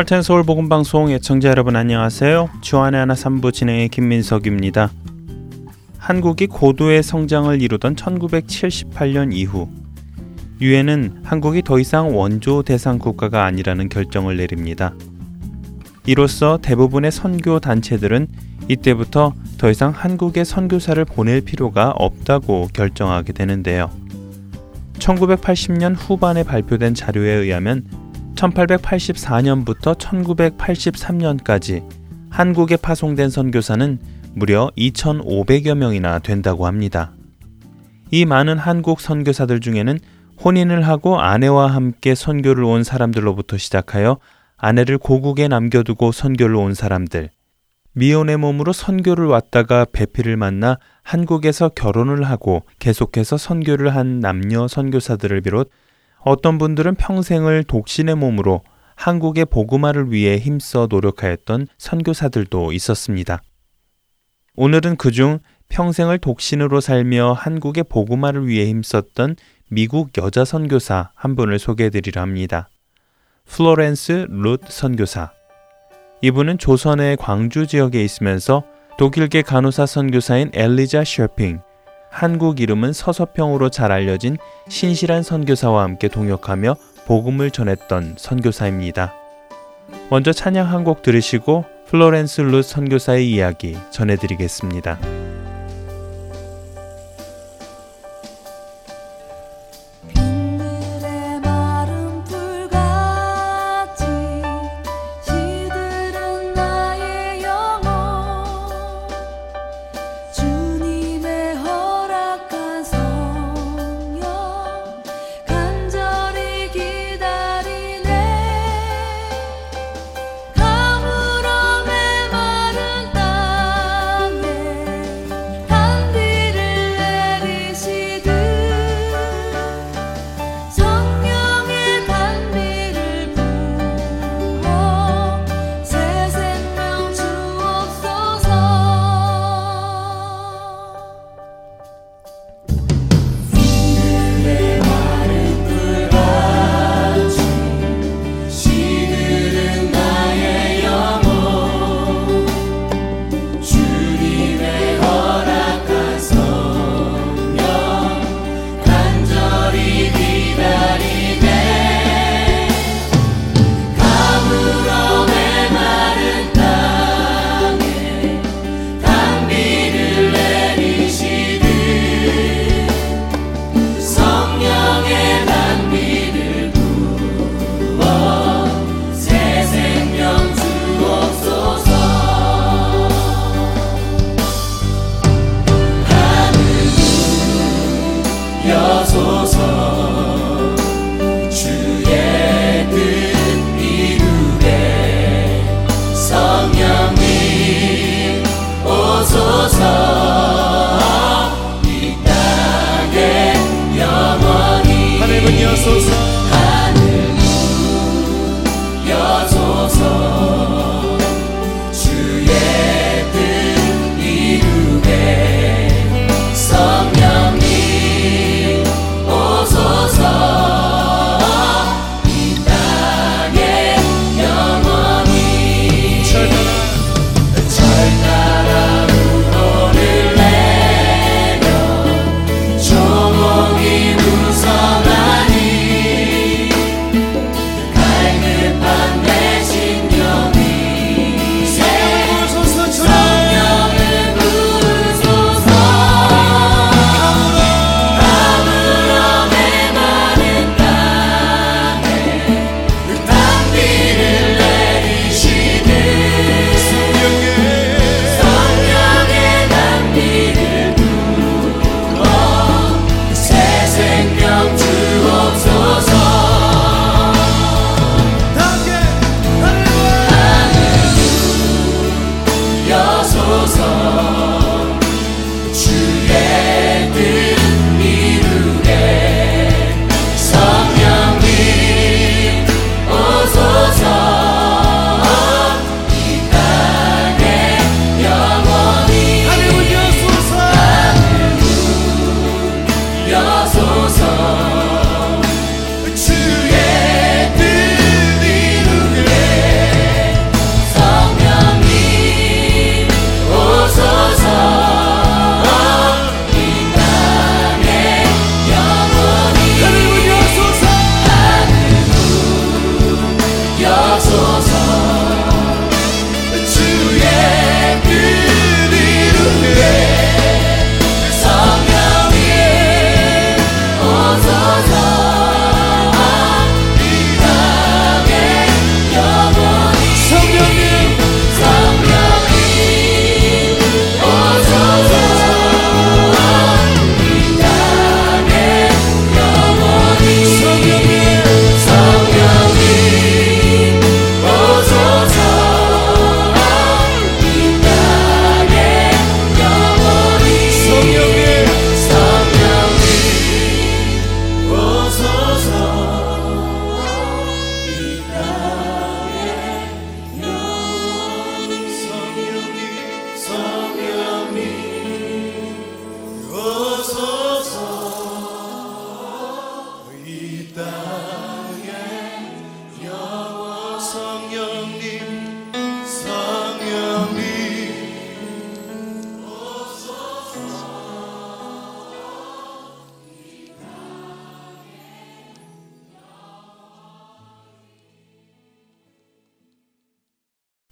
할텐 서울 복음 방송 애청자 여러분 안녕하세요. 주안의 하나 3부 진행의 김민석입니다. 한국이 고도의 성장을 이루던 1978년 이후 유엔은 한국이 더 이상 원조 대상 국가가 아니라는 결정을 내립니다. 이로써 대부분의 선교 단체들은 이때부터 더 이상 한국에 선교사를 보낼 필요가 없다고 결정하게 되는데요. 1980년 후반에 발표된 자료에 의하면 1884년부터 1983년까지 한국에 파송된 선교사는 무려 2,500여 명이나 된다고 합니다. 이 많은 한국 선교사들 중에는 혼인을 하고 아내와 함께 선교를 온 사람들로부터 시작하여 아내를 고국에 남겨두고 선교를 온 사람들, 미혼의 몸으로 선교를 왔다가 배필을 만나 한국에서 결혼을 하고 계속해서 선교를 한 남녀 선교사들을 비롯 어떤 분들은 평생을 독신의 몸으로 한국의 복음화를 위해 힘써 노력하였던 선교사들도 있었습니다. 오늘은 그중 평생을 독신으로 살며 한국의 복음화를 위해 힘썼던 미국 여자 선교사 한 분을 소개해 드리려 합니다. 플로렌스 루트 선교사. 이분은 조선의 광주 지역에 있으면서 독일계 간호사 선교사인 엘리자 쉐핑, 한국 이름은 서서평으로 잘 알려진 신실한 선교사와 함께 동역하며 복음을 전했던 선교사입니다. 먼저 찬양 한 곡 들으시고 플로렌스 룻 선교사의 이야기 전해드리겠습니다.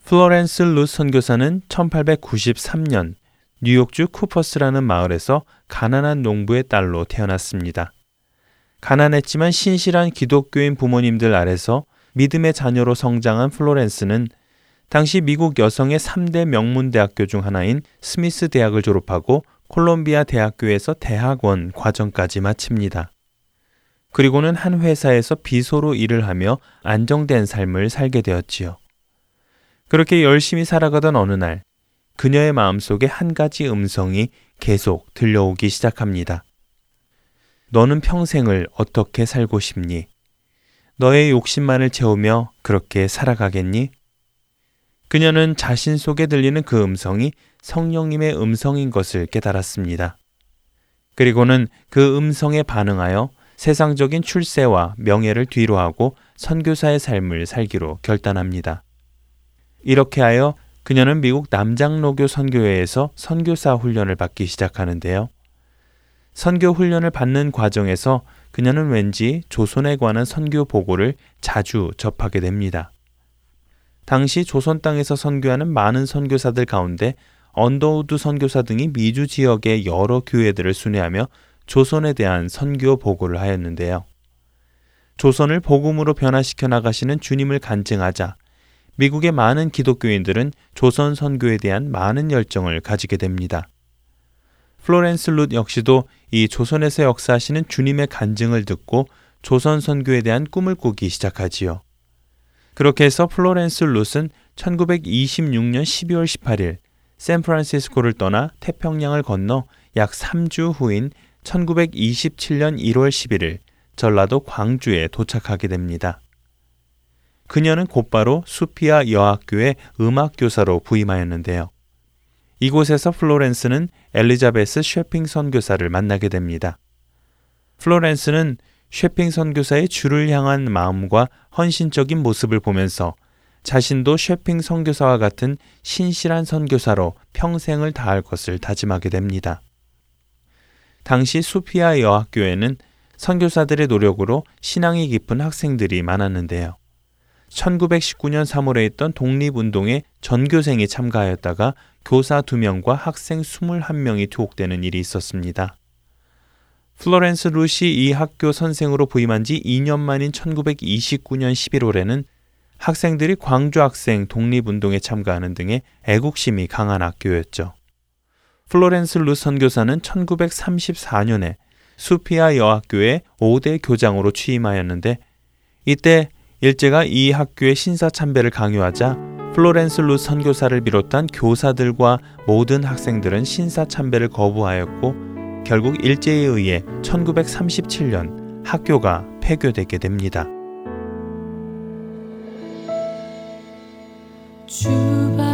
플로렌스 룻 선교사는 1893년 뉴욕주 쿠퍼스라는 마을에서 가난한 농부의 딸로 태어났습니다. 가난했지만 신실한 기독교인 부모님들 아래서 믿음의 자녀로 성장한 플로렌스는 당시 미국 여성의 3대 명문 대학교 중 하나인 스미스 대학을 졸업하고 콜롬비아 대학교에서 대학원 과정까지 마칩니다. 그리고는 한 회사에서 비서로 일을 하며 안정된 삶을 살게 되었지요. 그렇게 열심히 살아가던 어느 날, 그녀의 마음속에 한 가지 음성이 계속 들려오기 시작합니다. 너는 평생을 어떻게 살고 싶니? 너의 욕심만을 채우며 그렇게 살아가겠니? 그녀는 자신 속에 들리는 그 음성이 성령님의 음성인 것을 깨달았습니다. 그리고는 그 음성에 반응하여 세상적인 출세와 명예를 뒤로하고 선교사의 삶을 살기로 결단합니다. 이렇게 하여 그녀는 미국 남장로교 선교회에서 선교사 훈련을 받기 시작하는데요. 선교 훈련을 받는 과정에서 그녀는 왠지 조선에 관한 선교 보고를 자주 접하게 됩니다. 당시 조선 땅에서 선교하는 많은 선교사들 가운데 언더우드 선교사 등이 미주 지역의 여러 교회들을 순회하며 조선에 대한 선교 보고를 하였는데요. 조선을 복음으로 변화시켜 나가시는 주님을 간증하자 미국의 많은 기독교인들은 조선 선교에 대한 많은 열정을 가지게 됩니다. 플로렌스 룻 역시도 이 조선에서 역사하시는 주님의 간증을 듣고 조선 선교에 대한 꿈을 꾸기 시작하지요. 그렇게 해서 플로렌스 룻은 1926년 12월 18일 샌프란시스코를 떠나 태평양을 건너 약 3주 후인 1927년 1월 11일 전라도 광주에 도착하게 됩니다. 그녀는 곧바로 수피아 여학교의 음악 교사로 부임하였는데요. 이곳에서 플로렌스는 엘리자베스 쉐핑 선교사를 만나게 됩니다. 플로렌스는 쉐핑 선교사의 주를 향한 마음과 헌신적인 모습을 보면서 자신도 쉐핑 선교사와 같은 신실한 선교사로 평생을 다할 것을 다짐하게 됩니다. 당시 수피아 여학교에는 선교사들의 노력으로 신앙이 깊은 학생들이 많았는데요. 1919년 3월에 있던 독립운동에 전교생이 참가하였다가 교사 2명과 학생 21명이 투옥되는 일이 있었습니다. 플로렌스 룻이 이 학교 선생으로 부임한 지 2년 만인 1929년 11월에는 학생들이 광주 학생 독립운동에 참가하는 등의 애국심이 강한 학교였죠. 플로렌스 룻 선교사는 1934년에 수피아 여학교의 5대 교장으로 취임하였는데 이때 일제가 이 학교의 신사 참배를 강요하자 플로렌스 룻 선교사를 비롯한 교사들과 모든 학생들은 신사 참배를 거부하였고 결국 일제에 의해 1937년 학교가 폐교되게 됩니다. 주발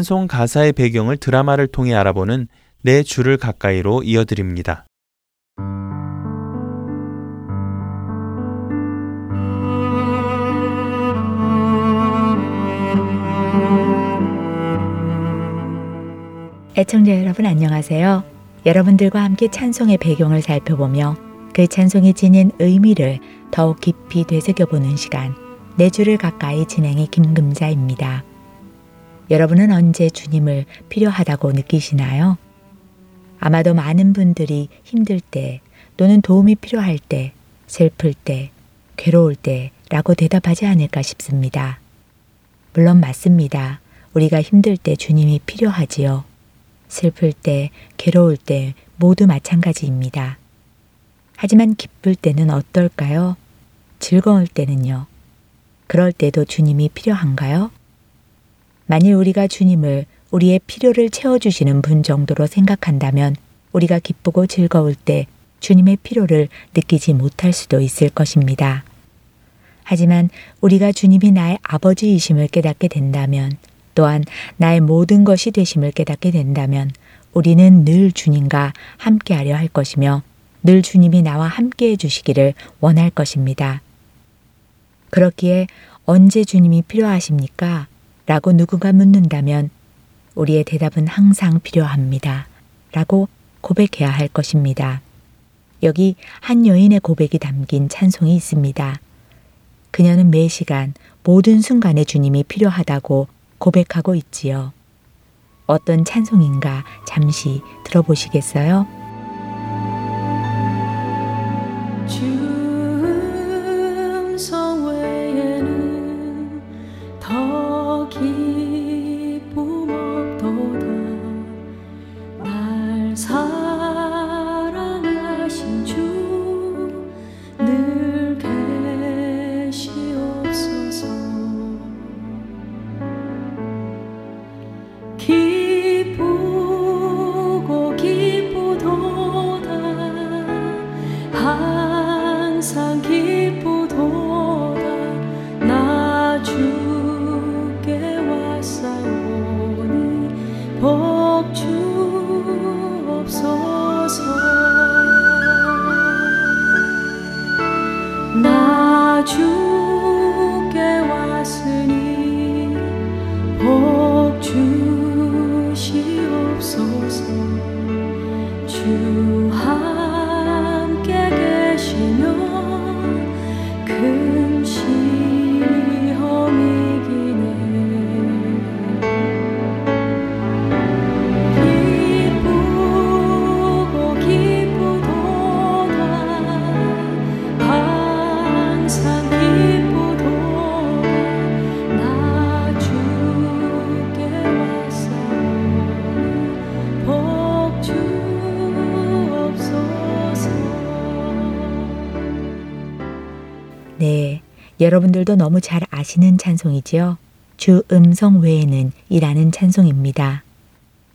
찬송 가사의 배경을 드라마를 통해 알아보는 내 주를 가까이로 이어드립니다. 애청자 여러분 안녕하세요. 여러분들과 함께 찬송의 배경을 살펴보며 그 찬송이 지닌 의미를 더욱 깊이 되새겨보는 시간 내 주를 가까이 진행의 김금자입니다. 여러분은 언제 주님을 필요하다고 느끼시나요? 아마도 많은 분들이 힘들 때 또는 도움이 필요할 때, 슬플 때, 괴로울 때 라고 대답하지 않을까 싶습니다. 물론 맞습니다. 우리가 힘들 때 주님이 필요하지요. 슬플 때, 괴로울 때 모두 마찬가지입니다. 하지만 기쁠 때는 어떨까요? 즐거울 때는요. 그럴 때도 주님이 필요한가요? 만일 우리가 주님을 우리의 필요를 채워주시는 분 정도로 생각한다면 우리가 기쁘고 즐거울 때 주님의 필요를 느끼지 못할 수도 있을 것입니다. 하지만 우리가 주님이 나의 아버지이심을 깨닫게 된다면 또한 나의 모든 것이 되심을 깨닫게 된다면 우리는 늘 주님과 함께하려 할 것이며 늘 주님이 나와 함께 해 주시기를 원할 것입니다. 그렇기에 언제 주님이 필요하십니까? 라고 누군가 묻는다면 우리의 대답은 항상 필요합니다. 라고 고백해야 할 것입니다. 여기 한 여인의 고백이 담긴 찬송이 있습니다. 그녀는 매 시간 모든 순간에 주님이 필요하다고 고백하고 있지요. 어떤 찬송인가 잠시 들어보시겠어요? 주 여러분들도 너무 잘 아시는 찬송이지요. 주 음성 외에는 이라는 찬송입니다.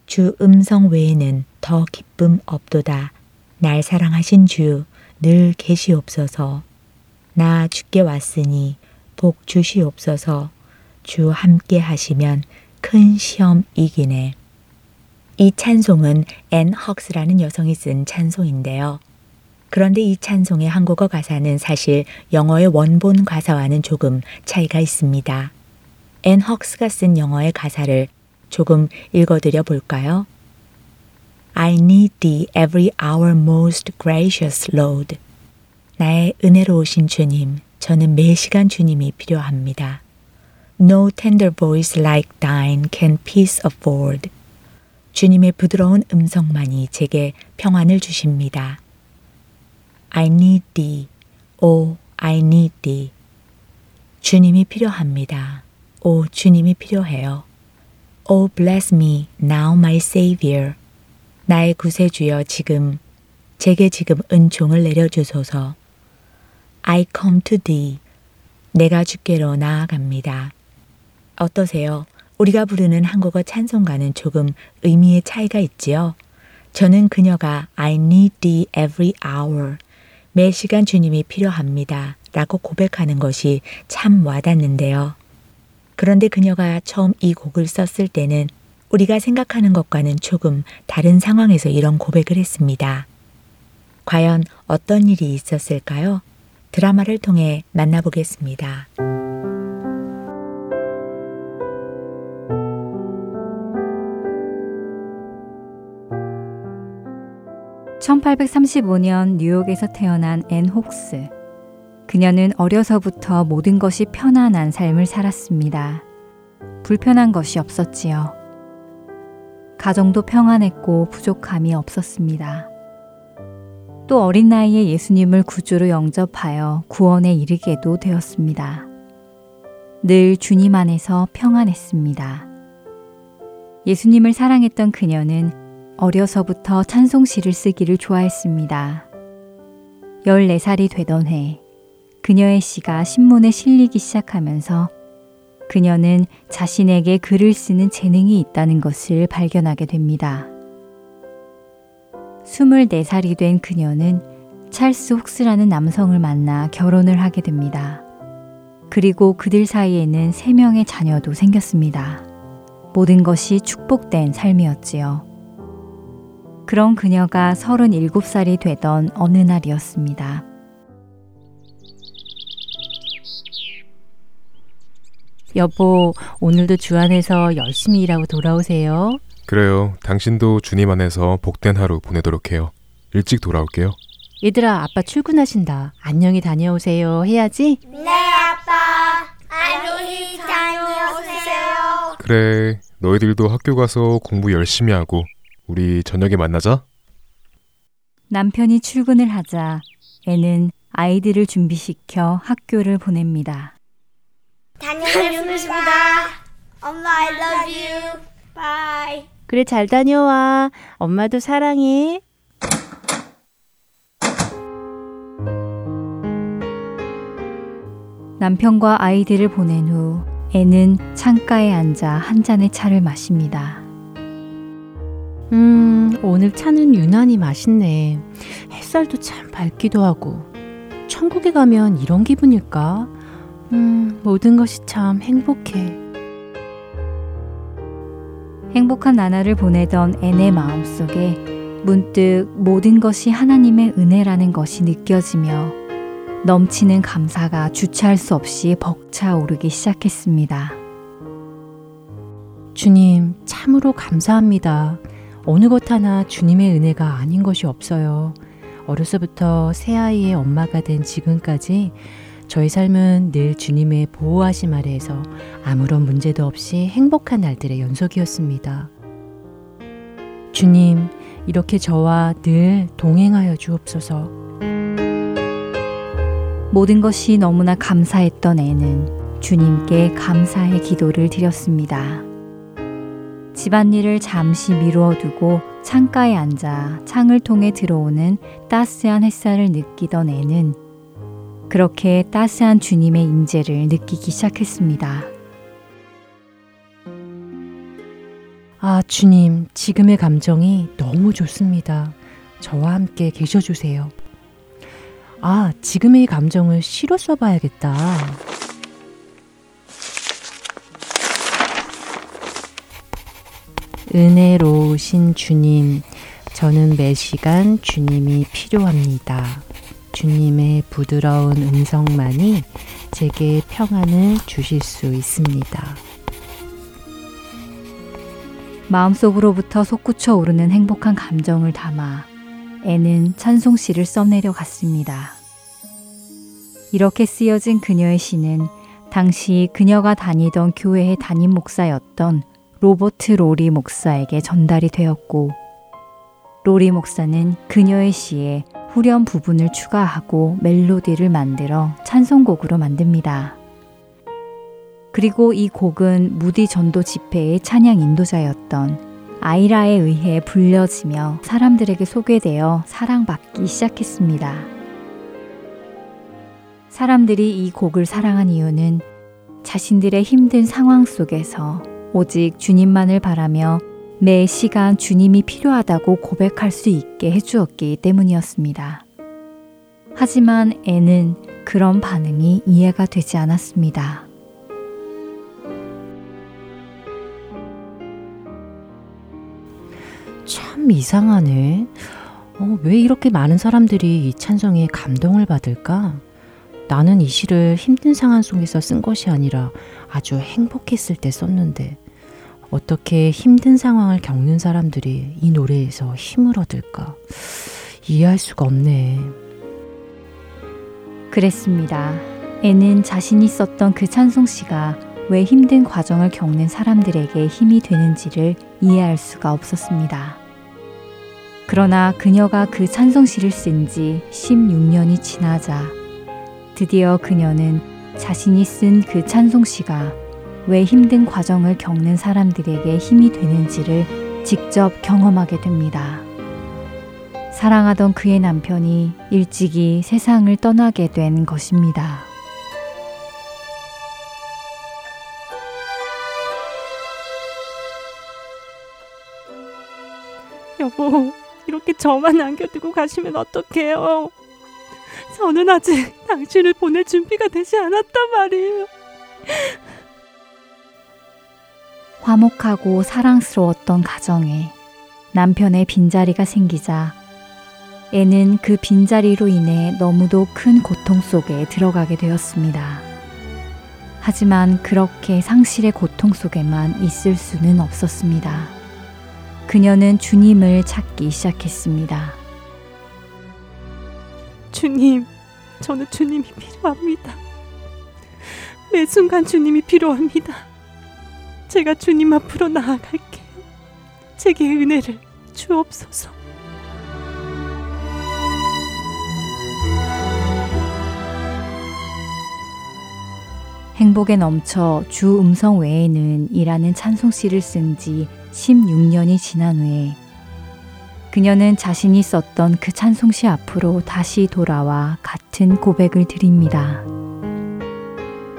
주 음성 외에는 더 기쁨 없도다. 날 사랑하신 주 늘 계시옵소서. 나 주께 왔으니 복 주시옵소서. 주 함께 하시면 큰 시험 이기네. 이 찬송은 앤 혹스라는 여성이 쓴 찬송인데요. 그런데 이 찬송의 한국어 가사는 사실 영어의 원본 가사와는 조금 차이가 있습니다. 앤 혹스가 쓴 영어의 가사를 조금 읽어드려 볼까요? I need thee every hour most gracious Lord. 나의 은혜로우신 주님, 저는 매 시간 주님이 필요합니다. No tender voice like thine can peace afford. 주님의 부드러운 음성만이 제게 평안을 주십니다. I need thee. Oh, I need thee. 주님이 필요합니다. 오, 주님이 필요해요. Oh, bless me now, my Savior. 나의 구세주여 지금 제게 지금 은총을 내려주소서. I come to thee. 내가 주께로 나아갑니다. 어떠세요? 우리가 부르는 한국어 찬송가는 조금 의미의 차이가 있지요. 저는 그녀가 I need thee every hour. 매 시간 주님이 필요합니다. 라고 고백하는 것이 참 와닿는데요. 그런데 그녀가 처음 이 곡을 썼을 때는 우리가 생각하는 것과는 조금 다른 상황에서 이런 고백을 했습니다. 과연 어떤 일이 있었을까요? 드라마를 통해 만나보겠습니다. 1835년 뉴욕에서 태어난 앤 혹스. 그녀는 어려서부터 모든 것이 편안한 삶을 살았습니다. 불편한 것이 없었지요. 가정도 평안했고 부족함이 없었습니다. 또 어린 나이에 예수님을 구주로 영접하여 구원에 이르게도 되었습니다. 늘 주님 안에서 평안했습니다. 예수님을 사랑했던 그녀는 어려서부터 찬송시를 쓰기를 좋아했습니다. 14살이 되던 해, 그녀의 시가 신문에 실리기 시작하면서 그녀는 자신에게 글을 쓰는 재능이 있다는 것을 발견하게 됩니다. 24살이 된 그녀는 찰스 혹스라는 남성을 만나 결혼을 하게 됩니다. 그리고 그들 사이에는 세 명의 자녀도 생겼습니다. 모든 것이 축복된 삶이었지요. 그런 그녀가 37살이 되던 어느 날이었습니다. 여보, 오늘도 주 안에서 열심히 일하고 돌아오세요. 그래요. 당신도 주님 안에서 복된 하루 보내도록 해요. 일찍 돌아올게요. 얘들아, 아빠 출근하신다. 안녕히 다녀오세요. 해야지? 네, 아빠. 안녕히 다녀오세요. 그래. 너희들도 학교 가서 공부 열심히 하고 우리 저녁에 만나자. 남편이 출근을 하자 애는 아이들을 준비시켜 학교를 보냅니다. 다녀오겠습니다. 엄마, I love you. Bye. 그래, 잘 다녀와. 엄마도 사랑해. 남편과 아이들을 보낸 후 애는 창가에 앉아 한 잔의 차를 마십니다. 음, 오늘 차는 유난히 맛있네. 햇살도 참 밝기도 하고. 천국에 가면 이런 기분일까? 음, 모든 것이 참 행복해. 행복한 나날을 보내던 앤의 마음속에 문득 모든 것이 하나님의 은혜라는 것이 느껴지며 넘치는 감사가 주체할 수 없이 벅차오르기 시작했습니다. 주님, 참으로 감사합니다. 어느 것 하나 주님의 은혜가 아닌 것이 없어요. 어려서부터 새아이의 엄마가 된 지금까지 저의 삶은 늘 주님의 보호하심 아래에서 아무런 문제도 없이 행복한 날들의 연속이었습니다. 주님, 이렇게 저와 늘 동행하여 주옵소서. 모든 것이 너무나 감사했던 애는 주님께 감사의 기도를 드렸습니다. 집안일을 잠시 미루어 두고 창가에 앉아 창을 통해 들어오는 따스한 햇살을 느끼던 애는 그렇게 따스한 주님의 임재를 느끼기 시작했습니다. 아, 주님, 지금의 감정이 너무 좋습니다. 저와 함께 계셔 주세요. 아, 지금의 감정을 시로 써봐야겠다. 은혜로우신 주님, 저는 매 시간 주님이 필요합니다. 주님의 부드러운 음성만이 제게 평안을 주실 수 있습니다. 마음속으로부터 솟구쳐 오르는 행복한 감정을 담아 애는 찬송시를 써내려 갔습니다. 이렇게 쓰여진 그녀의 시는 당시 그녀가 다니던 교회의 담임 목사였던 로버트 로리 목사에게 전달이 되었고 로리 목사는 그녀의 시에 후렴 부분을 추가하고 멜로디를 만들어 찬송곡으로 만듭니다. 그리고 이 곡은 무디 전도 집회의 찬양 인도자였던 아이라에 의해 불려지며 사람들에게 소개되어 사랑받기 시작했습니다. 사람들이 이 곡을 사랑한 이유는 자신들의 힘든 상황 속에서 오직 주님만을 바라며 매 시간 주님이 필요하다고 고백할 수 있게 해주었기 때문이었습니다. 하지만 애는 그런 반응이 이해가 되지 않았습니다. 참 이상하네. 어, 왜 이렇게 많은 사람들이 이 찬송에 감동을 받을까? 나는 이 시를 힘든 상황 속에서 쓴 것이 아니라 아주 행복했을 때 썼는데 어떻게 힘든 상황을 겪는 사람들이 이 노래에서 힘을 얻을까? 이해할 수가 없네. 그랬습니다. 애는 자신이 썼던 그 찬송 시가 왜 힘든 과정을 겪는 사람들에게 힘이 되는지를 이해할 수가 없었습니다. 그러나 그녀가 그 찬송시를 쓴 지 16년이 지나자 드디어 그녀는 자신이 쓴 그 찬송시가 왜 힘든 과정을 겪는 사람들에게 힘이 되는지를 직접 경험하게 됩니다. 사랑하던 그의 남편이 일찍이 세상을 떠나게 된 것입니다. 여보, 이렇게 저만 남겨두고 가시면 어떡해요? 저는 아직 당신을 보낼 준비가 되지 않았단 말이에요. 화목하고 사랑스러웠던 가정에 남편의 빈자리가 생기자 애는 그 빈자리로 인해 너무도 큰 고통 속에 들어가게 되었습니다. 하지만 그렇게 상실의 고통 속에만 있을 수는 없었습니다. 그녀는 주님을 찾기 시작했습니다. 주님, 저는 주님이 필요합니다. 매 순간 주님이 필요합니다. 제가 주님 앞으로 나아갈게요. 제게 은혜를 주옵소서. 행복에 넘쳐 주 음성 외에는 이라는 찬송시를 쓴 지 16년이 지난 후에 그녀는 자신이 썼던 그 찬송시 앞으로 다시 돌아와 같은 고백을 드립니다.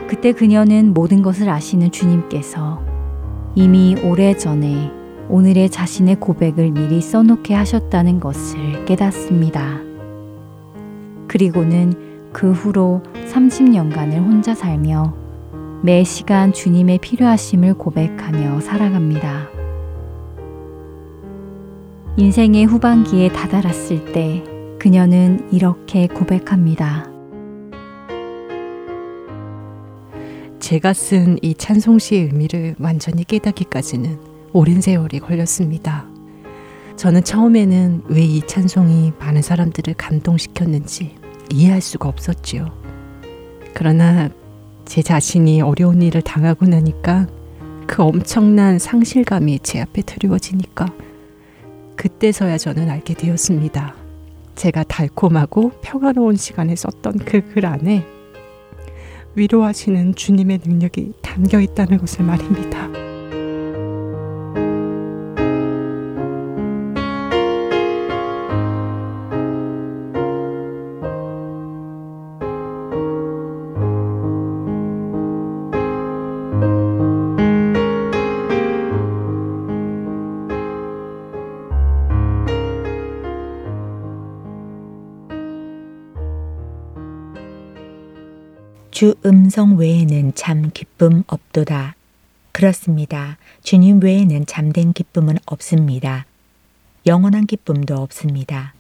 그때 그녀는 모든 것을 아시는 주님께서 이미 오래전에 오늘의 자신의 고백을 미리 써놓게 하셨다는 것을 깨닫습니다. 그리고는 그 후로 30년간을 혼자 살며 매 시간 주님의 필요하심을 고백하며 살아갑니다. 인생의 후반기에 다다랐을 때 그녀는 이렇게 고백합니다. 제가 쓴 이 찬송시의 의미를 완전히 깨닫기까지는 오랜 세월이 걸렸습니다. 저는 처음에는 왜 이 찬송이 많은 사람들을 감동시켰는지 이해할 수가 없었지요. 그러나 제 자신이 어려운 일을 당하고 나니까 그 엄청난 상실감이 제 앞에 드리워지니까 그때서야 저는 알게 되었습니다. 제가 달콤하고 평화로운 시간에 썼던 그 글 안에 위로하시는 주님의 능력이 담겨 있다는 것을 말입니다. 주 음성 외에는 참 기쁨 없도다. 그렇습니다. 주님 외에는 참된 기쁨은 없습니다. 영원한 기쁨도 없습니다.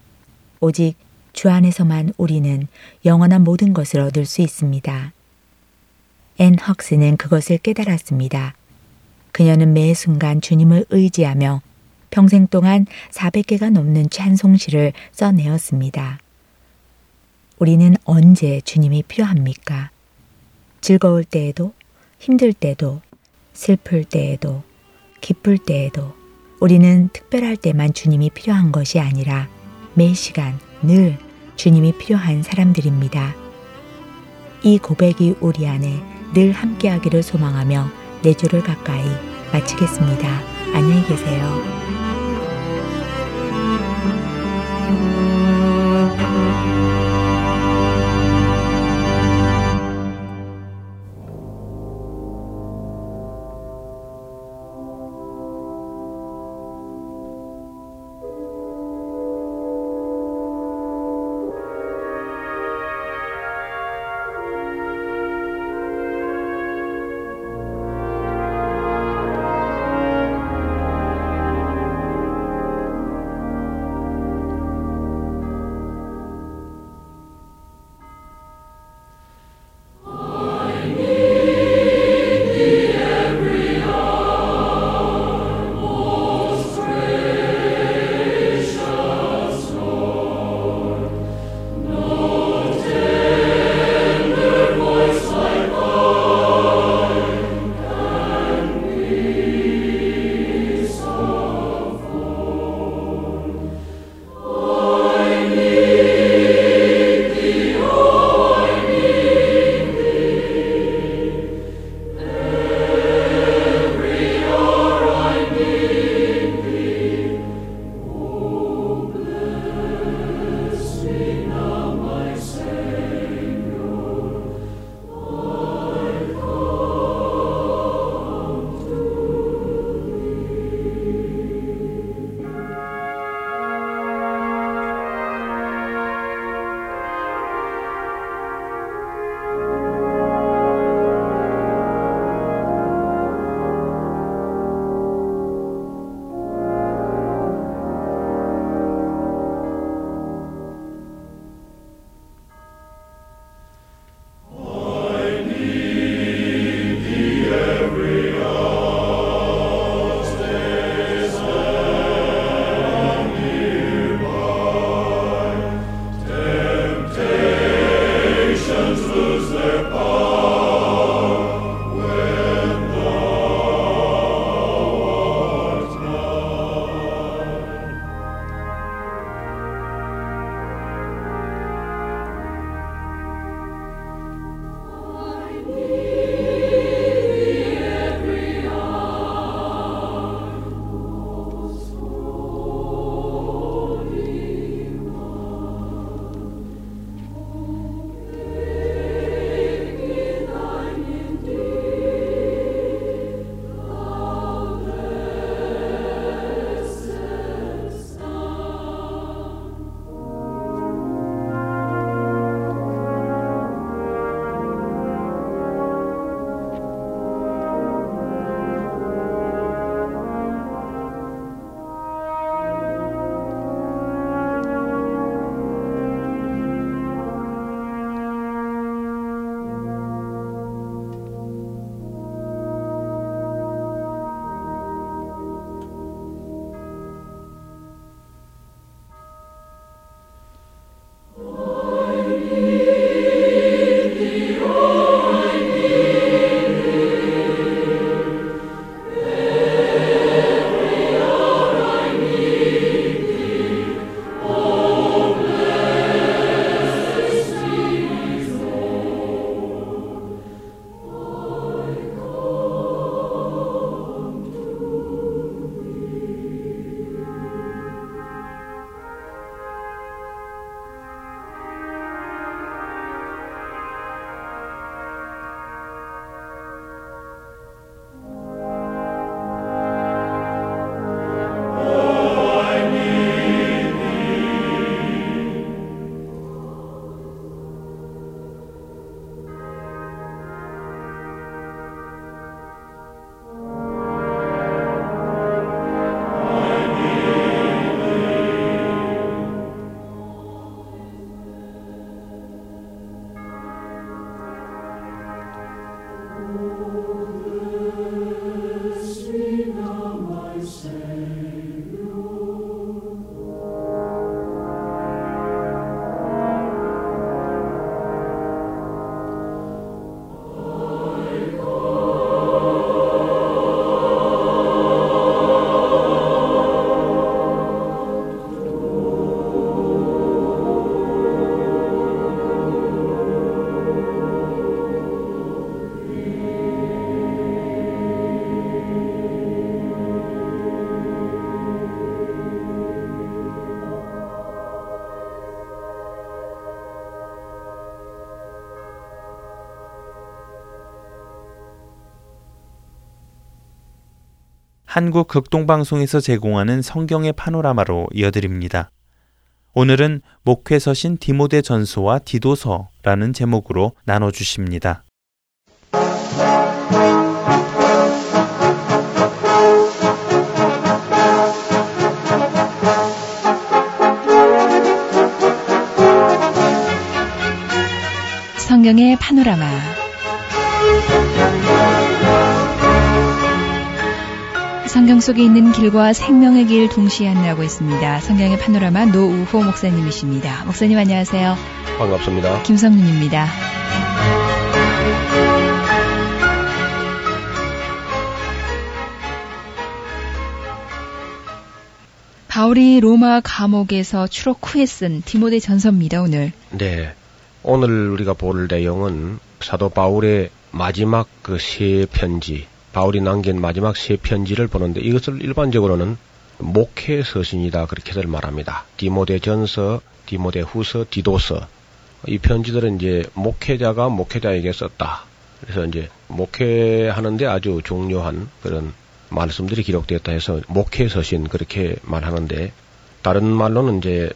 오직 주 안에서만 우리는 영원한 모든 것을 얻을 수 있습니다. 앤 혹스는 그것을 깨달았습니다. 그녀는 매 순간 주님을 의지하며 평생 동안 400개가 넘는 찬송시를 써내었습니다. 우리는 언제 주님이 필요합니까? 즐거울 때에도, 힘들 때도, 슬플 때에도, 기쁠 때에도, 우리는 특별할 때만 주님이 필요한 것이 아니라 매 시간 늘 주님이 필요한 사람들입니다. 이 고백이 우리 안에 늘 함께하기를 소망하며 내 주를 가까이 마치겠습니다. 안녕히 계세요. 한국 극동방송에서 제공하는 성경의 파노라마로 이어드립니다. 오늘은 목회서신 디모데 전서와 디도서라는 제목으로 나눠주십니다. 성경의 파노라마. 성경 속에 있는 길과 생명의 길 동시에 안내하고 있습니다. 성경의 파노라마 노우호 목사님이십니다. 목사님 안녕하세요. 반갑습니다. 김성윤입니다. 바울이 로마 감옥에서 추록 후에 쓴 디모데 전서입니다, 오늘. 네. 오늘 우리가 볼 내용은 사도 바울의 마지막 그 세 편지, 바울이 남긴 마지막 세 편지를 보는데 이것을 일반적으로는 목회 서신이다 그렇게들 말합니다. 디모데 전서, 디모데 후서, 디도서. 이 편지들은 이제 목회자가 목회자에게 썼다. 그래서 이제 목회하는데 아주 중요한 그런 말씀들이 기록되었다 해서 목회 서신 그렇게 말하는데 다른 말로는 이제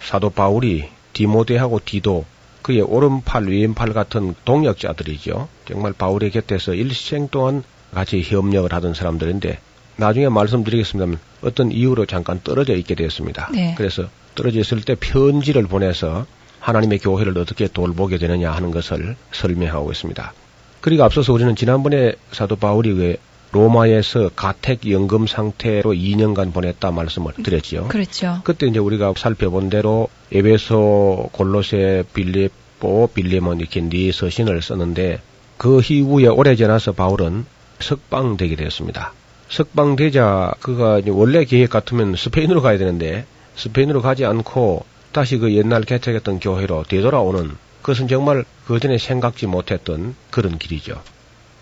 사도 바울이 디모데하고 디도 그의 오른팔 왼팔 같은 동역자들이죠. 정말 바울의 곁에서 일생 동안 같이 협력을 하던 사람들인데 나중에 말씀드리겠습니다만 어떤 이유로 잠깐 떨어져 있게 되었습니다. 네. 그래서 떨어져 있을 때 편지를 보내서 하나님의 교회를 어떻게 돌보게 되느냐 하는 것을 설명하고 있습니다. 그리고 앞서서 우리는 지난번에 사도 바울이 왜 로마에서 가택 연금 상태로 2년간 보냈다 말씀을 드렸지요. 그렇죠. 그때 이제 우리가 살펴본 대로 에베소, 골로새, 빌립보, 빌레몬 이렇게 네 서신을 썼는데 그 이후에 오래 지나서 바울은 석방되게 되었습니다. 석방되자 그가 원래 계획 같으면 스페인으로 가야 되는데 스페인으로 가지 않고 다시 그 옛날 개척했던 교회로 되돌아오는 그것은 정말 그 전에 생각지 못했던 그런 길이죠.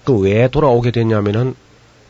그 왜 돌아오게 됐냐면은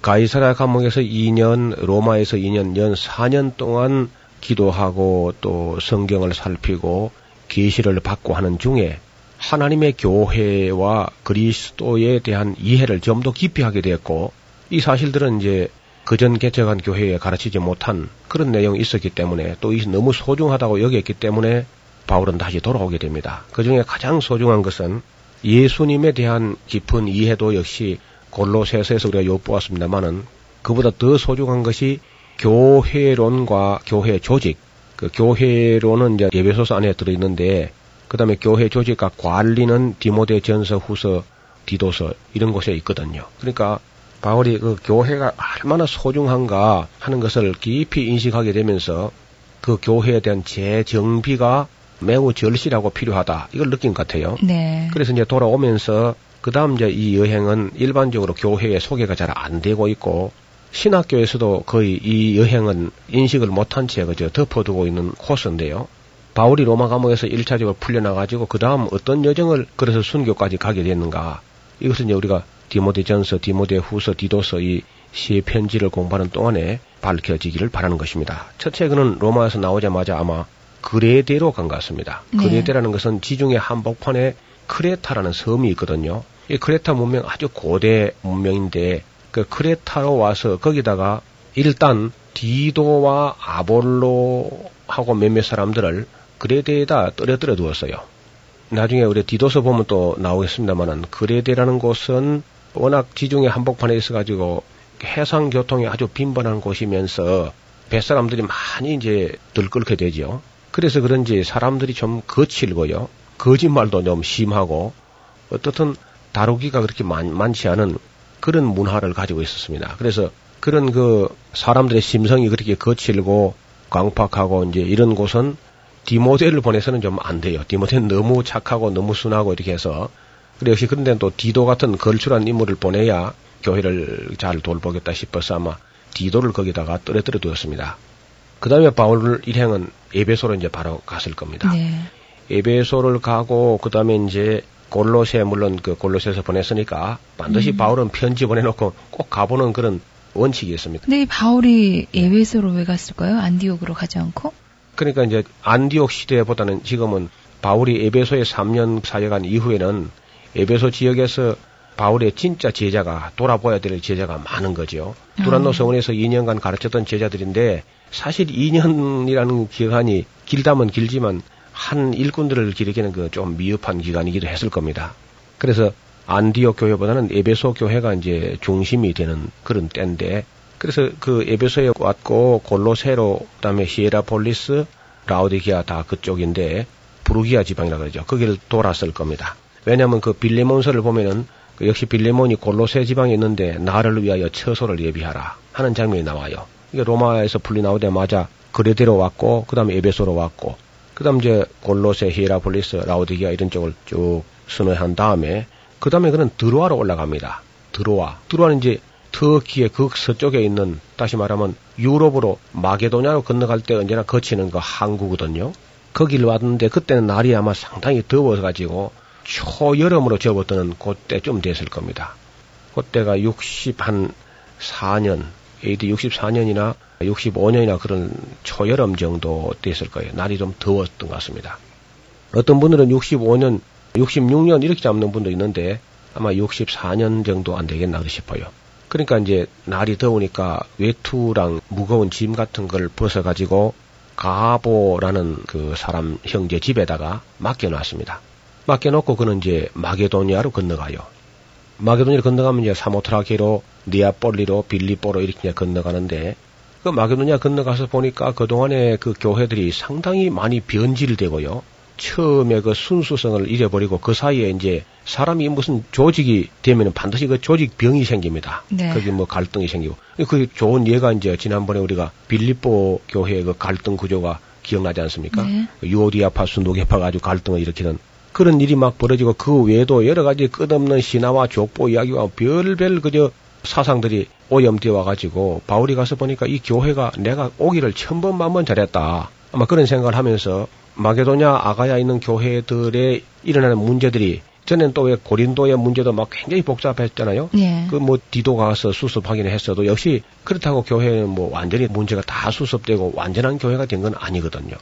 가이사라 감옥에서 2년, 로마에서 2년, 연 4년 동안 기도하고 또 성경을 살피고 계시를 받고 하는 중에 하나님의 교회와 그리스도에 대한 이해를 좀 더 깊이 하게 되었고 이 사실들은 이제 그전 개척한 교회에 가르치지 못한 그런 내용이 있었기 때문에 또이 너무 소중하다고 여겼기 때문에 바울은 다시 돌아오게 됩니다. 그 중에 가장 소중한 것은 예수님에 대한 깊은 이해도 역시 골로새서에서 우리가 엿보았습니다만은 그보다 더 소중한 것이 교회론과 교회 조직. 그 교회론은 이제 예배소서 안에 들어있는데 그 다음에 교회 조직과 관리는 디모데 전서 후서 디도서 이런 곳에 있거든요. 그러니까 바울이 그 교회가 얼마나 소중한가 하는 것을 깊이 인식하게 되면서 그 교회에 대한 재정비가 매우 절실하고 필요하다. 이걸 느낀 것 같아요. 네. 그래서 이제 돌아오면서 그 다음 이제 이 여행은 일반적으로 교회에 소개가 잘 안 되고 있고 신학교에서도 거의 이 여행은 인식을 못한 채 그저 덮어두고 있는 코스인데요. 바울이 로마 감옥에서 1차적으로 풀려나가지고 그 다음 어떤 여정을 그래서 순교까지 가게 됐는가. 이것은 이제 우리가 디모데 전서, 디모데 후서, 디도서 이세 편지를 공부하는 동안에 밝혀지기를 바라는 것입니다. 첫째 그는 로마에서 나오자마자 아마 그레데로 간 것 같습니다. 네. 그레데라는 것은 지중해 한복판에 크레타라는 섬이 있거든요. 이 크레타 문명 아주 고대 문명인데 그 크레타로 와서 거기다가 일단 디도와 아볼로하고 몇몇 사람들을 그레데에다 떨어뜨려 두었어요. 나중에 우리 디도서 보면 또 나오겠습니다만은 그레데라는 곳은 워낙 지중해 한복판에 있어가지고 해상 교통이 아주 빈번한 곳이면서 뱃사람들이 많이 이제 들끓게 되죠. 그래서 그런지 사람들이 좀 거칠고요. 거짓말도 좀 심하고 어떻든 다루기가 그렇게 많, 많지 않은 그런 문화를 가지고 있었습니다. 그래서 그런 그 사람들의 심성이 그렇게 거칠고 광팍하고 이제 이런 곳은 디모데를 보내서는 좀 안 돼요. 디모데는 너무 착하고 너무 순하고 이렇게 해서 그래 역시 그런 데는 또 디도 같은 걸출한 인물을 보내야 교회를 잘 돌보겠다 싶어서 아마 디도를 거기다가 떨어뜨려 두었습니다. 그 다음에 바울 일행은 에베소로 이제 바로 갔을 겁니다. 네. 에베소를 가고 그 다음에 이제 골로새 물론 그 골로새에서 보냈으니까 반드시 음. 바울은 편지 보내놓고 꼭 가보는 그런 원칙이 있습니다. 근데 이 바울이 예배소로 왜 갔을까요? 안디옥으로 가지 않고? 그러니까 이제 안디옥 시대보다는 지금은 바울이 에베소에 3년 사역한 이후에는 에베소 지역에서 바울의 진짜 제자가 돌아보아야 될 제자가 많은 거죠. 두란노 성원에서 2년간 가르쳤던 제자들인데 사실 2년이라는 기간이 길다면 길지만 한 일꾼들을 기르기는 그 좀 미흡한 기간이기도 했을 겁니다. 그래서 안디옥 교회보다는 에베소 교회가 이제 중심이 되는 그런 때인데 그래서 그 에베소에 왔고 골로세로 그다음에 히에라폴리스 라오디기아 다 그쪽인데 브루기아 지방이라 그러죠. 거기를 돌았을 겁니다. 왜냐하면 그 빌레몬서를 보면은 그 역시 빌레몬이 골로세 지방에 있는데 나를 위하여 처소를 예비하라 하는 장면이 나와요. 이게 로마에서 풀려 나오자마자 그레데로 왔고 그다음에 에베소로 왔고 그다음 이제 골로세, 히에라폴리스, 라오디기아 이런 쪽을 쭉 순회한 다음에 그다음에 그는 드로아로 올라갑니다. 드로아. 드로아는 이제 터키의 극서쪽에 있는 다시 말하면 유럽으로 마게도냐로 건너갈 때 언제나 거치는 그 항구거든요. 거기를 왔는데 그때는 날이 아마 상당히 더워져 가지고 초여름으로 접어드는 그때쯤 됐을 겁니다. 그때가 60한 4년, AD 64년이나 65년이나 그런 초여름 정도 됐을 거예요. 날이 좀 더웠던 것 같습니다. 어떤 분들은 65년, 66년 이렇게 잡는 분도 있는데 아마 64년 정도 안 되겠나 싶어요. 그러니까 이제 날이 더우니까 외투랑 무거운 짐 같은 걸 벗어가지고 가보라는 그 사람 형제 집에다가 맡겨놨습니다. 맡겨놓고 그는 이제 마게도니아로 건너가요. 마게도니아로 건너가면 이제 사모트라케로 니아폴리로 빌리뽀로 이렇게 건너가는데 그 마게도니아 건너가서 보니까 그동안에 그 교회들이 상당히 많이 변질되고요. 처음에 그 순수성을 잃어버리고 그 사이에 이제 사람이 무슨 조직이 되면 반드시 그 조직 병이 생깁니다. 네. 거기 뭐 갈등이 생기고. 그 좋은 예가 이제 지난번에 우리가 빌립보 교회의 그 갈등 구조가 기억나지 않습니까? 네. 그 유오디아파, 순도계파 가지고 갈등을 일으키는 그런 일이 막 벌어지고 그 외에도 여러 가지 끝없는 신화와 족보 이야기와 별별 그저 사상들이 오염되어 와가지고 바울이 가서 보니까 이 교회가 내가 오기를 천번만번 잘했다. 아마 그런 생각을 하면서 마게도냐 아가야 있는 교회들의 일어나는 문제들이 전엔 또왜 고린도의 문제도 막 굉장히 복잡했잖아요. 예. 그뭐 디도 가서 수습하기는 했어도 역시 그렇다고 교회는 뭐 완전히 문제가 다 수습되고 완전한 교회가 된 건 아니거든요.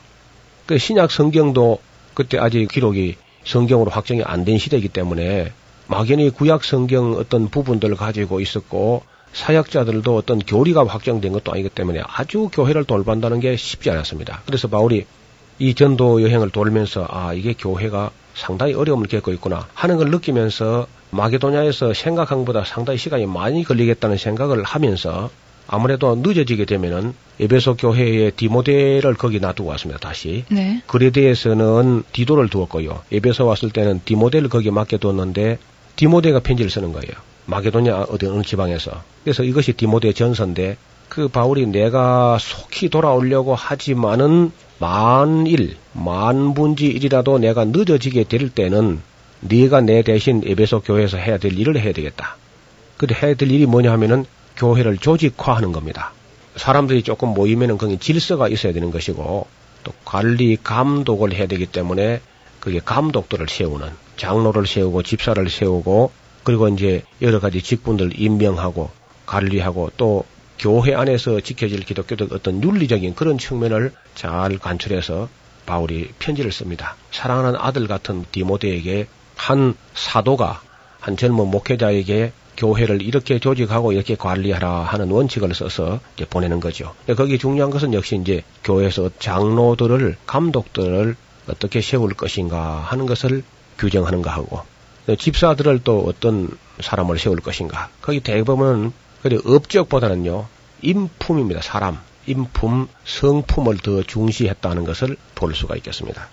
그 신약 성경도 그때 아직 기록이 성경으로 확정이 안 된 시대이기 때문에 막연히 구약 성경 어떤 부분들을 가지고 있었고 사역자들도 어떤 교리가 확정된 것도 아니기 때문에 아주 교회를 돌반다는 게 쉽지 않았습니다. 그래서 바울이 이 전도 여행을 돌면서 아 이게 교회가 상당히 어려움을 겪고 있구나 하는 걸 느끼면서 마게도냐에서 생각한 것보다 상당히 시간이 많이 걸리겠다는 생각을 하면서 아무래도 늦어지게 되면은 에베소 교회의 디모데를 거기 놔두고 왔습니다. 다시 네. 그레데에서는 디도를 두었고요. 에베소 왔을 때는 디모데를 거기 맡겨두었는데 디모데가 편지를 쓰는 거예요. 마게도냐 어디 어느 지방에서. 그래서 이것이 디모데 전서인데 그 바울이 내가 속히 돌아오려고 하지만은 만일 만분지 일이라도 내가 늦어지게 될 때는 네가 내 대신 에베소 교회에서 해야 될 일을 해야 되겠다. 근데 해야 될 일이 뭐냐 하면은 교회를 조직화하는 겁니다. 사람들이 조금 모이면은 거기 질서가 있어야 되는 것이고 또 관리 감독을 해야 되기 때문에 그게 감독들을 세우는 장로를 세우고 집사를 세우고 그리고 이제 여러 가지 직분들 임명하고 관리하고 또 교회 안에서 지켜질 기독교적 어떤 윤리적인 그런 측면을 잘 관철해서 바울이 편지를 씁니다. 사랑하는 아들 같은 디모데에게 한 사도가 한 젊은 목회자에게 교회를 이렇게 조직하고 이렇게 관리하라 하는 원칙을 써서 이제 보내는 거죠. 거기 중요한 것은 역시 이제 교회에서 장로들을 감독들을 어떻게 세울 것인가 하는 것을 규정하는가 하고 집사들을 또 어떤 사람을 세울 것인가. 거기 대부분 은 그래 업적보다는요 인품입니다. 사람 인품 성품을 더 중시했다는 것을 볼 수가 있겠습니다.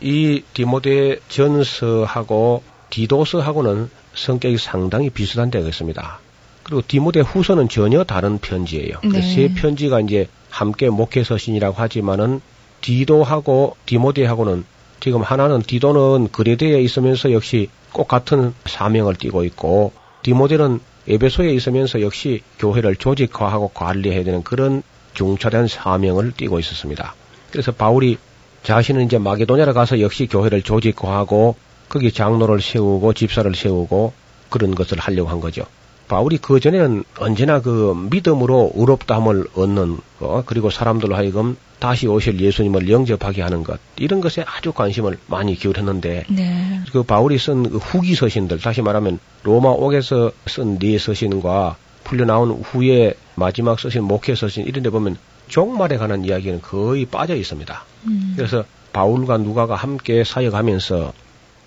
이 디모데 전서하고 디도서하고는 성격이 상당히 비슷한 데가 있습니다. 그리고 디모데 후서는 전혀 다른 편지예요. 네. 세 편지가 이제 함께 목회 서신이라고 하지만은 디도하고 디모데하고는 지금 하나는 디도는 그레데에 있으면서 역시 꼭 같은 사명을 띠고 있고 디모데는 에베소에 있으면서 역시 교회를 조직화하고 관리해야 되는 그런 중차대한 사명을 띠고 있었습니다. 그래서 바울이 자신은 이제 마게도냐로 가서 역시 교회를 조직화하고 거기 장로를 세우고 집사를 세우고 그런 것을 하려고 한 거죠. 바울이 그 전에는 언제나 그 믿음으로 의롭다함을 얻는 거 그리고 사람들로 하여금 다시 오실 예수님을 영접하게 하는 것 이런 것에 아주 관심을 많이 기울였는데 네. 그 바울이 쓴 그 후기 서신들 다시 말하면 로마 옥에서 쓴 네 서신과 풀려 나온 후에 마지막 서신 목회 서신 이런 데 보면 종말에 관한 이야기는 거의 빠져 있습니다. 음. 그래서 바울과 누가가 함께 사역하면서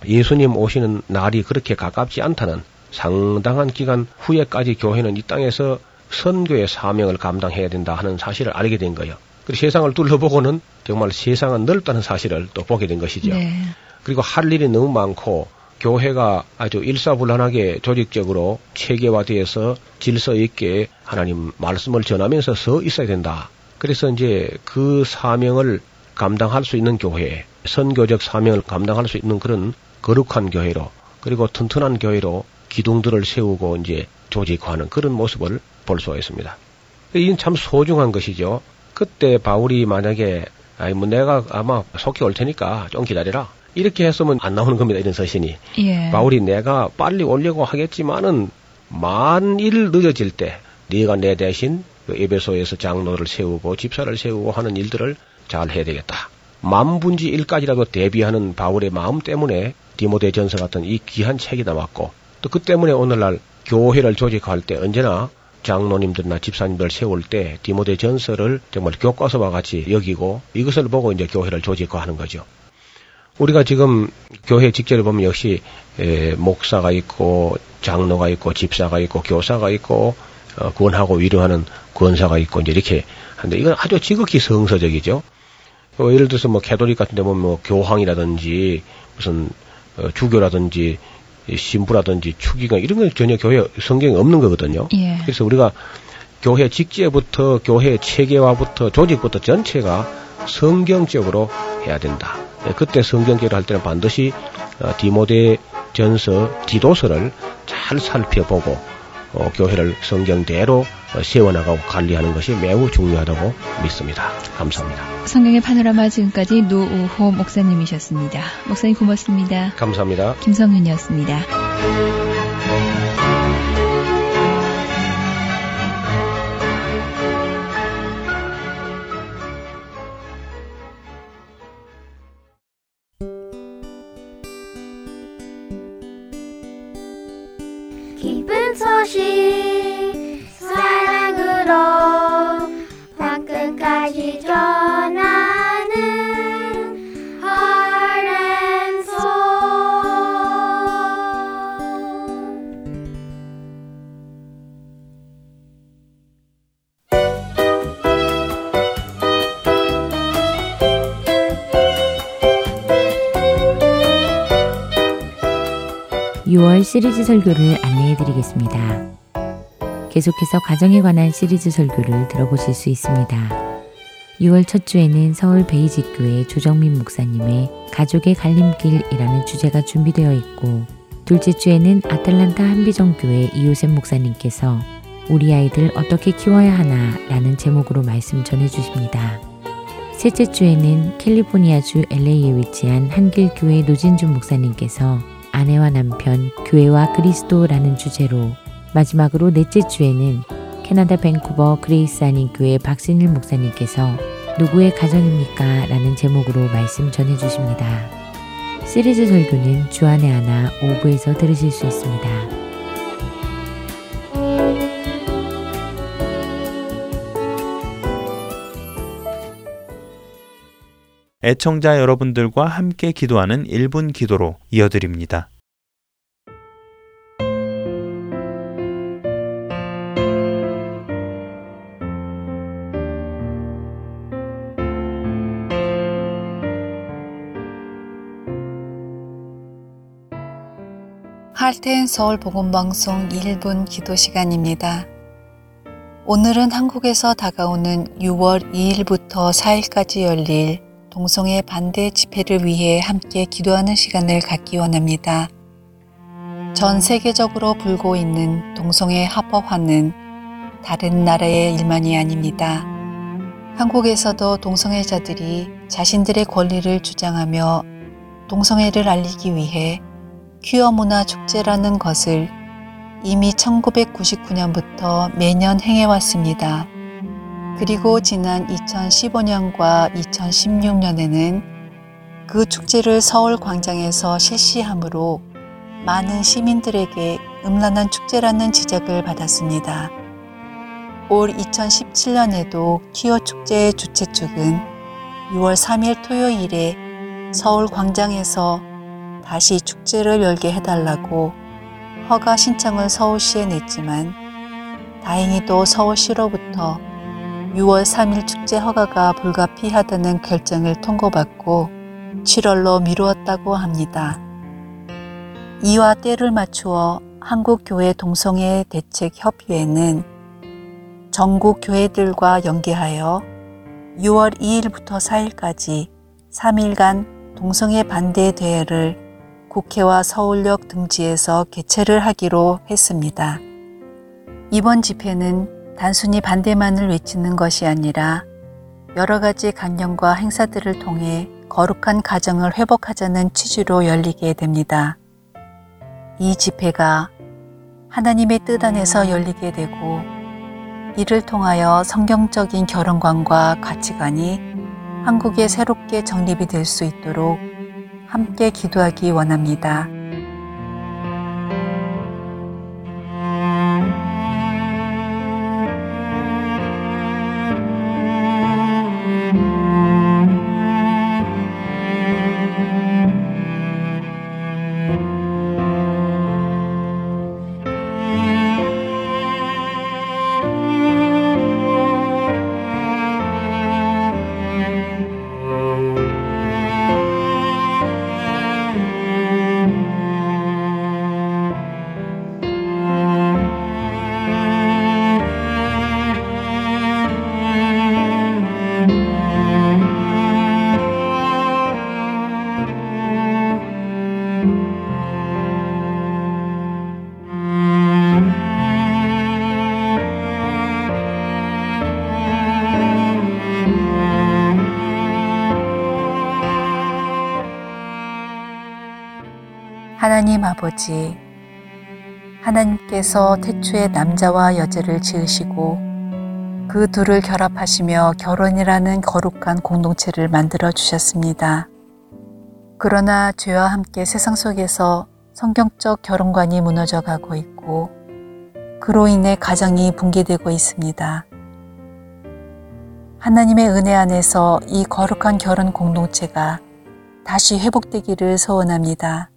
예수님 오시는 날이 그렇게 가깝지 않다는 상당한 기간 후에까지 교회는 이 땅에서 선교의 사명을 감당해야 된다 하는 사실을 알게 된 거예요. 그리고 세상을 둘러보고는 정말 세상은 넓다는 사실을 또 보게 된 것이죠. 네. 그리고 할 일이 너무 많고 교회가 아주 일사불란하게 조직적으로 체계화되어서 질서 있게 하나님 말씀을 전하면서 서 있어야 된다. 그래서 이제 그 사명을 감당할 수 있는 교회, 선교적 사명을 감당할 수 있는 그런 거룩한 교회로 그리고 튼튼한 교회로 기둥들을 세우고 이제 조직화하는 그런 모습을 볼 수가 있습니다. 이건 참 소중한 것이죠. 그때 바울이 만약에 아이 뭐 내가 아마 속히 올 테니까 좀 기다려라. 이렇게 했으면 안 나오는 겁니다. 이런 서신이. 예. 바울이 내가 빨리 오려고 하겠지만은 만일 늦어질 때 네가 내 대신 그 에베소에서 장로를 세우고 집사를 세우고 하는 일들을 잘 해야 되겠다. 만분지 일까지라도 대비하는 바울의 마음 때문에 디모데 전서 같은 이 귀한 책이 나왔고 또 그 때문에 오늘날 교회를 조직할 때 언제나 장로님들이나 집사님들 세울 때 디모데 전서를 정말 교과서와 같이 여기고 이것을 보고 이제 교회를 조직화 하는 거죠. 우리가 지금 교회 직제를 보면 역시 에, 목사가 있고 장로가 있고 집사가 있고 교사가 있고 어, 구원하고 위로하는 권사가 있고 이제 이렇게 하는데 이건 아주 지극히 성서적이죠. 어, 예를 들어서 뭐 캐톨릭 같은 데 보면 뭐 교황이라든지 무슨 어, 주교라든지 이 신부라든지 추기관 이런 건 전혀 교회 성경에 없는 거거든요. 예. 그래서 우리가 교회 직제부터 교회 체계화부터 조직부터 전체가 성경적으로 해야 된다. 예, 그때 성경적으로 할 때는 반드시 어, 디모데 전서 디도서를 잘 살펴보고 어, 교회를 성경대로 어, 세워나가고 관리하는 것이 매우 중요하다고 믿습니다. 감사합니다. 성경의 파노라마 지금까지 노우호 목사님이셨습니다. 목사님 고맙습니다. 감사합니다. 김성윤이었습니다. 6월 시리즈 설교를 안내해 드리겠습니다. 계속해서 가정에 관한 시리즈 설교를 들어보실 수 있습니다. 6월 첫 주에는 서울 베이직교회 조정민 목사님의 가족의 갈림길이라는 주제가 준비되어 있고 둘째 주에는 아틀란타 한비정교회 이호셉 목사님께서 우리 아이들 어떻게 키워야 하나 라는 제목으로 말씀 전해 주십니다. 셋째 주에는 캘리포니아주 LA에 위치한 한길교회 노진준 목사님께서 아내와 남편, 교회와 그리스도라는 주제로 마지막으로 넷째 주에는 캐나다 밴쿠버 그레이스 한인 교회 박신일 목사님께서 누구의 가정입니까? 라는 제목으로 말씀 전해 주십니다. 시리즈 설교는 주 안에 하나 오부에서 들으실 수 있습니다. 애청자 여러분들과 함께 기도하는 1분 기도로 이어드립니다. 할텐 서울 복음방송 1분 기도 시간입니다. 오늘은 한국에서 다가오는 6월 2일부터 4일까지 열릴 동성애 반대 집회를 위해 함께 기도하는 시간을 갖기 원합니다. 전 세계적으로 불고 있는 동성애 합법화는 다른 나라의 일만이 아닙니다. 한국에서도 동성애자들이 자신들의 권리를 주장하며 동성애를 알리기 위해 퀴어 문화 축제라는 것을 이미 1999년부터 매년 행해왔습니다. 그리고 지난 2015년과 2016년에는 그 축제를 서울 광장에서 실시함으로 많은 시민들에게 음란한 축제라는 지적을 받았습니다. 올 2017년에도 퀴어 축제의 주최 측은 6월 3일 토요일에 서울 광장에서 다시 축제를 열게 해달라고 허가 신청을 서울시에 냈지만 다행히도 서울시로부터 6월 3일 축제 허가가 불가피하다는 결정을 통고받고 7월로 미루었다고 합니다. 이와 때를 맞추어 한국교회 동성애 대책 협의회는 전국 교회들과 연계하여 6월 2일부터 4일까지 3일간 동성애 반대 대회를 국회와 서울역 등지에서 개최를 하기로 했습니다. 이번 집회는 단순히 반대만을 외치는 것이 아니라 여러 가지 강령과 행사들을 통해 거룩한 가정을 회복하자는 취지로 열리게 됩니다. 이 집회가 하나님의 뜻 안에서 열리게 되고 이를 통하여 성경적인 결혼관과 가치관이 한국에 새롭게 정립이 될 수 있도록 함께 기도하기 원합니다. 아버지, 하나님께서 태초에 남자와 여자를 지으시고 그 둘을 결합하시며 결혼이라는 거룩한 공동체를 만들어 주셨습니다. 그러나 죄와 함께 세상 속에서 성경적 결혼관이 무너져 가고 있고 그로 인해 가정이 붕괴되고 있습니다. 하나님의 은혜 안에서 이 거룩한 결혼 공동체가 다시 회복되기를 소원합니다.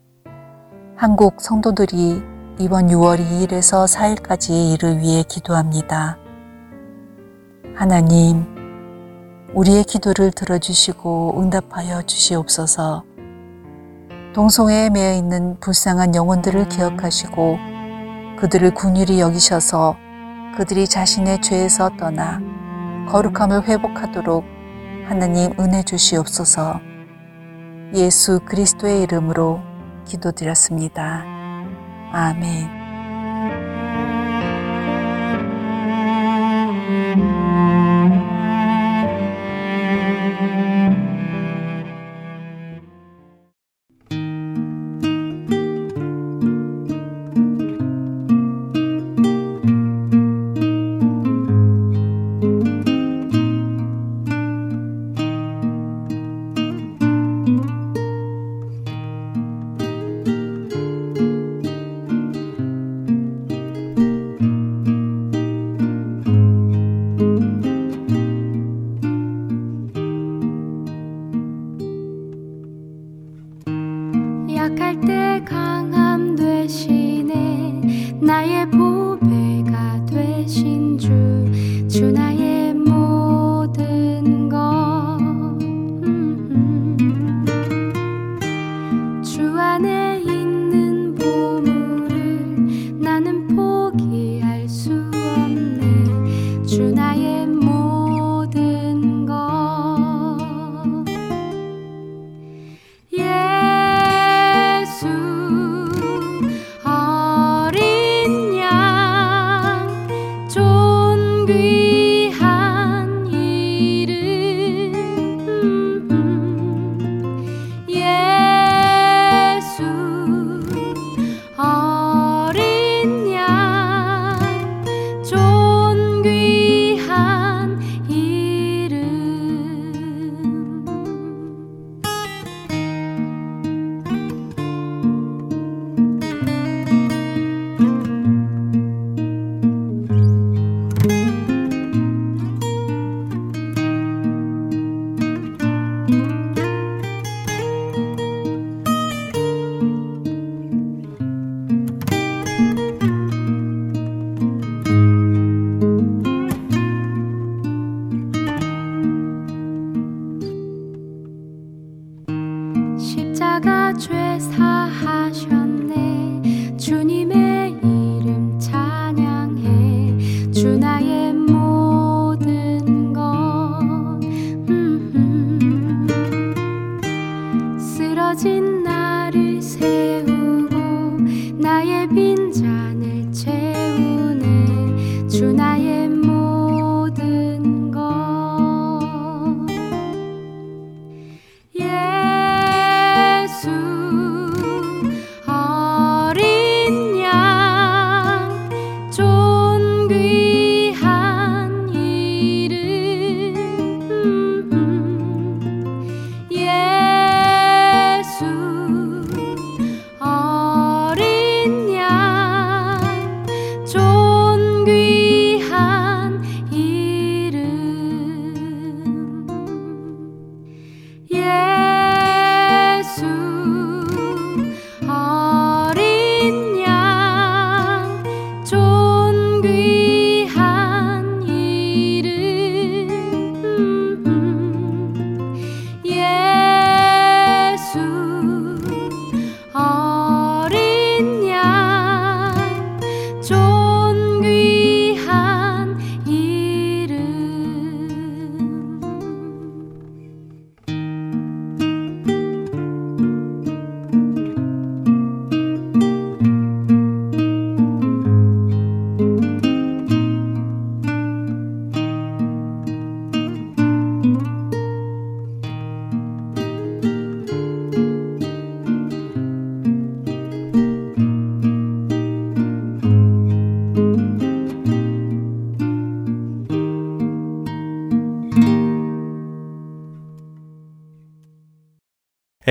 한국 성도들이 이번 6월 2일에서 4일까지 이를 위해 기도합니다. 하나님, 우리의 기도를 들어주시고 응답하여 주시옵소서. 동성애에 매여 있는 불쌍한 영혼들을 기억하시고 그들을 군율히 여기셔서 그들이 자신의 죄에서 떠나 거룩함을 회복하도록 하나님 은혜 주시옵소서. 예수 그리스도의 이름으로 기도드렸습니다. 아멘.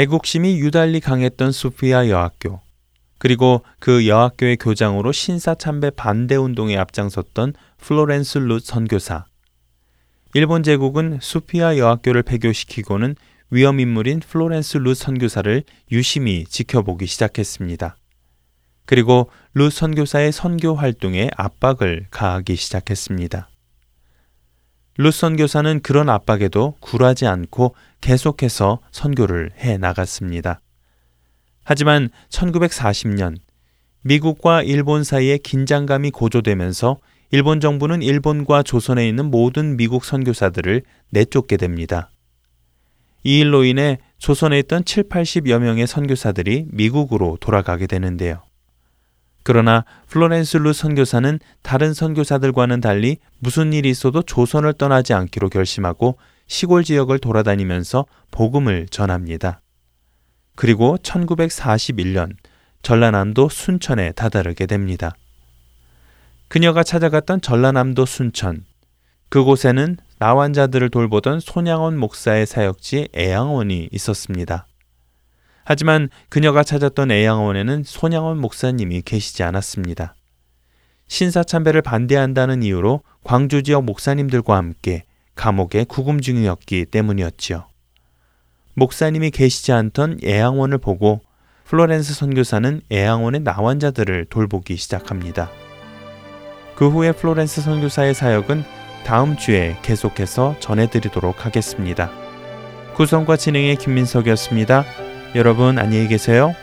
애국심이 유달리 강했던 수피아 여학교, 그리고 그 여학교의 교장으로 신사참배 반대 운동에 앞장섰던 플로렌스 룻 선교사. 일본 제국은 수피아 여학교를 폐교시키고는 위험 인물인 플로렌스 룻 선교사를 유심히 지켜보기 시작했습니다. 그리고 룻 선교사의 선교 활동에 압박을 가하기 시작했습니다. 룻 선교사는 그런 압박에도 굴하지 않고 계속해서 선교를 해 나갔습니다. 하지만 1940년 미국과 일본 사이에 긴장감이 고조되면서 일본 정부는 일본과 조선에 있는 모든 미국 선교사들을 내쫓게 됩니다. 이 일로 인해 조선에 있던 7, 80여 명의 선교사들이 미국으로 돌아가게 되는데요. 그러나 플로렌스 루 선교사는 다른 선교사들과는 달리 무슨 일이 있어도 조선을 떠나지 않기로 결심하고 시골 지역을 돌아다니면서 복음을 전합니다. 그리고 1941년 전라남도 순천에 다다르게 됩니다. 그녀가 찾아갔던 전라남도 순천. 그곳에는 나환자들을 돌보던 손양원 목사의 사역지 애양원이 있었습니다. 하지만 그녀가 찾았던 애양원에는 손양원 목사님이 계시지 않았습니다. 신사 참배를 반대한다는 이유로 광주 지역 목사님들과 함께 감옥에 구금 중이었기 때문이었지요. 목사님이 계시지 않던 애양원을 보고 플로렌스 선교사는 애양원의 나환자들을 돌보기 시작합니다. 그 후에 플로렌스 선교사의 사역은 다음 주에 계속해서 전해드리도록 하겠습니다. 구성과 진행에 김민석이었습니다. 여러분 안녕히 계세요.